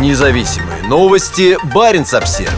Независимые новости. Барин обсерва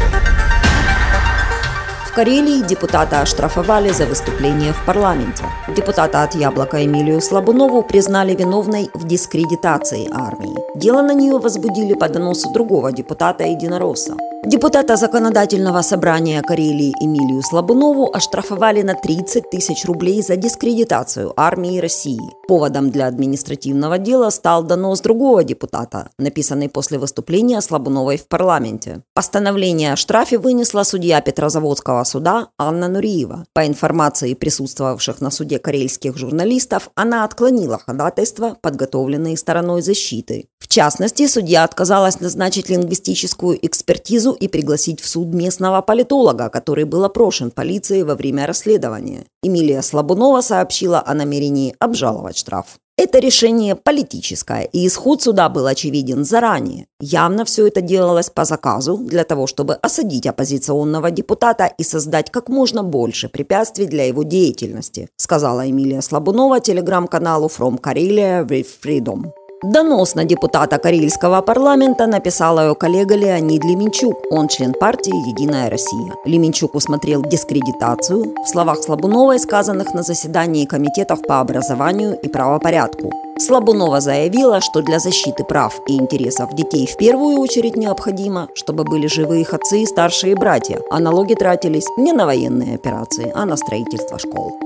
В Карелии депутата оштрафовали за выступление в парламенте. Депутата от «Яблока» Эмилию Слабунову признали виновной в дискредитации армии. Дело на нее возбудили по доносу другого депутата Единоросса. Депутата Законодательного собрания Карелии Эмилию Слабунову оштрафовали на 30 тысяч рублей за дискредитацию армии России. Поводом для административного дела стал донос другого депутата, написанный после выступления Слабуновой в парламенте. Постановление о штрафе вынесла судья Петрозаводского суда Анна Нуриева. По информации присутствовавших на суде карельских журналистов, она отклонила ходатайство, подготовленные стороной защиты. В частности, судья отказалась назначить лингвистическую экспертизу и пригласить в суд местного политолога, который был опрошен полицией во время расследования. Эмилия Слабунова сообщила о намерении обжаловать штраф. Это решение политическое, и исход суда был очевиден заранее. Явно все это делалось по заказу для того, чтобы осадить оппозиционного депутата и создать как можно больше препятствий для его деятельности, сказала Эмилия Слабунова телеграм-каналу From Karelia with Freedom. Донос на депутата Карельского парламента написала ее коллега Леонид Леменчук. Он член партии «Единая Россия». Леменчук усмотрел дискредитацию в словах Слабуновой, сказанных на заседании комитетов по образованию и правопорядку. Слабунова заявила, что для защиты прав и интересов детей в первую очередь необходимо, чтобы были живы их отцы и старшие братья, а налоги тратились не на военные операции, а на строительство школ.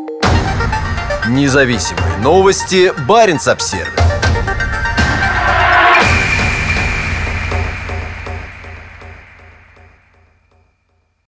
Независимые новости. Барин обсервис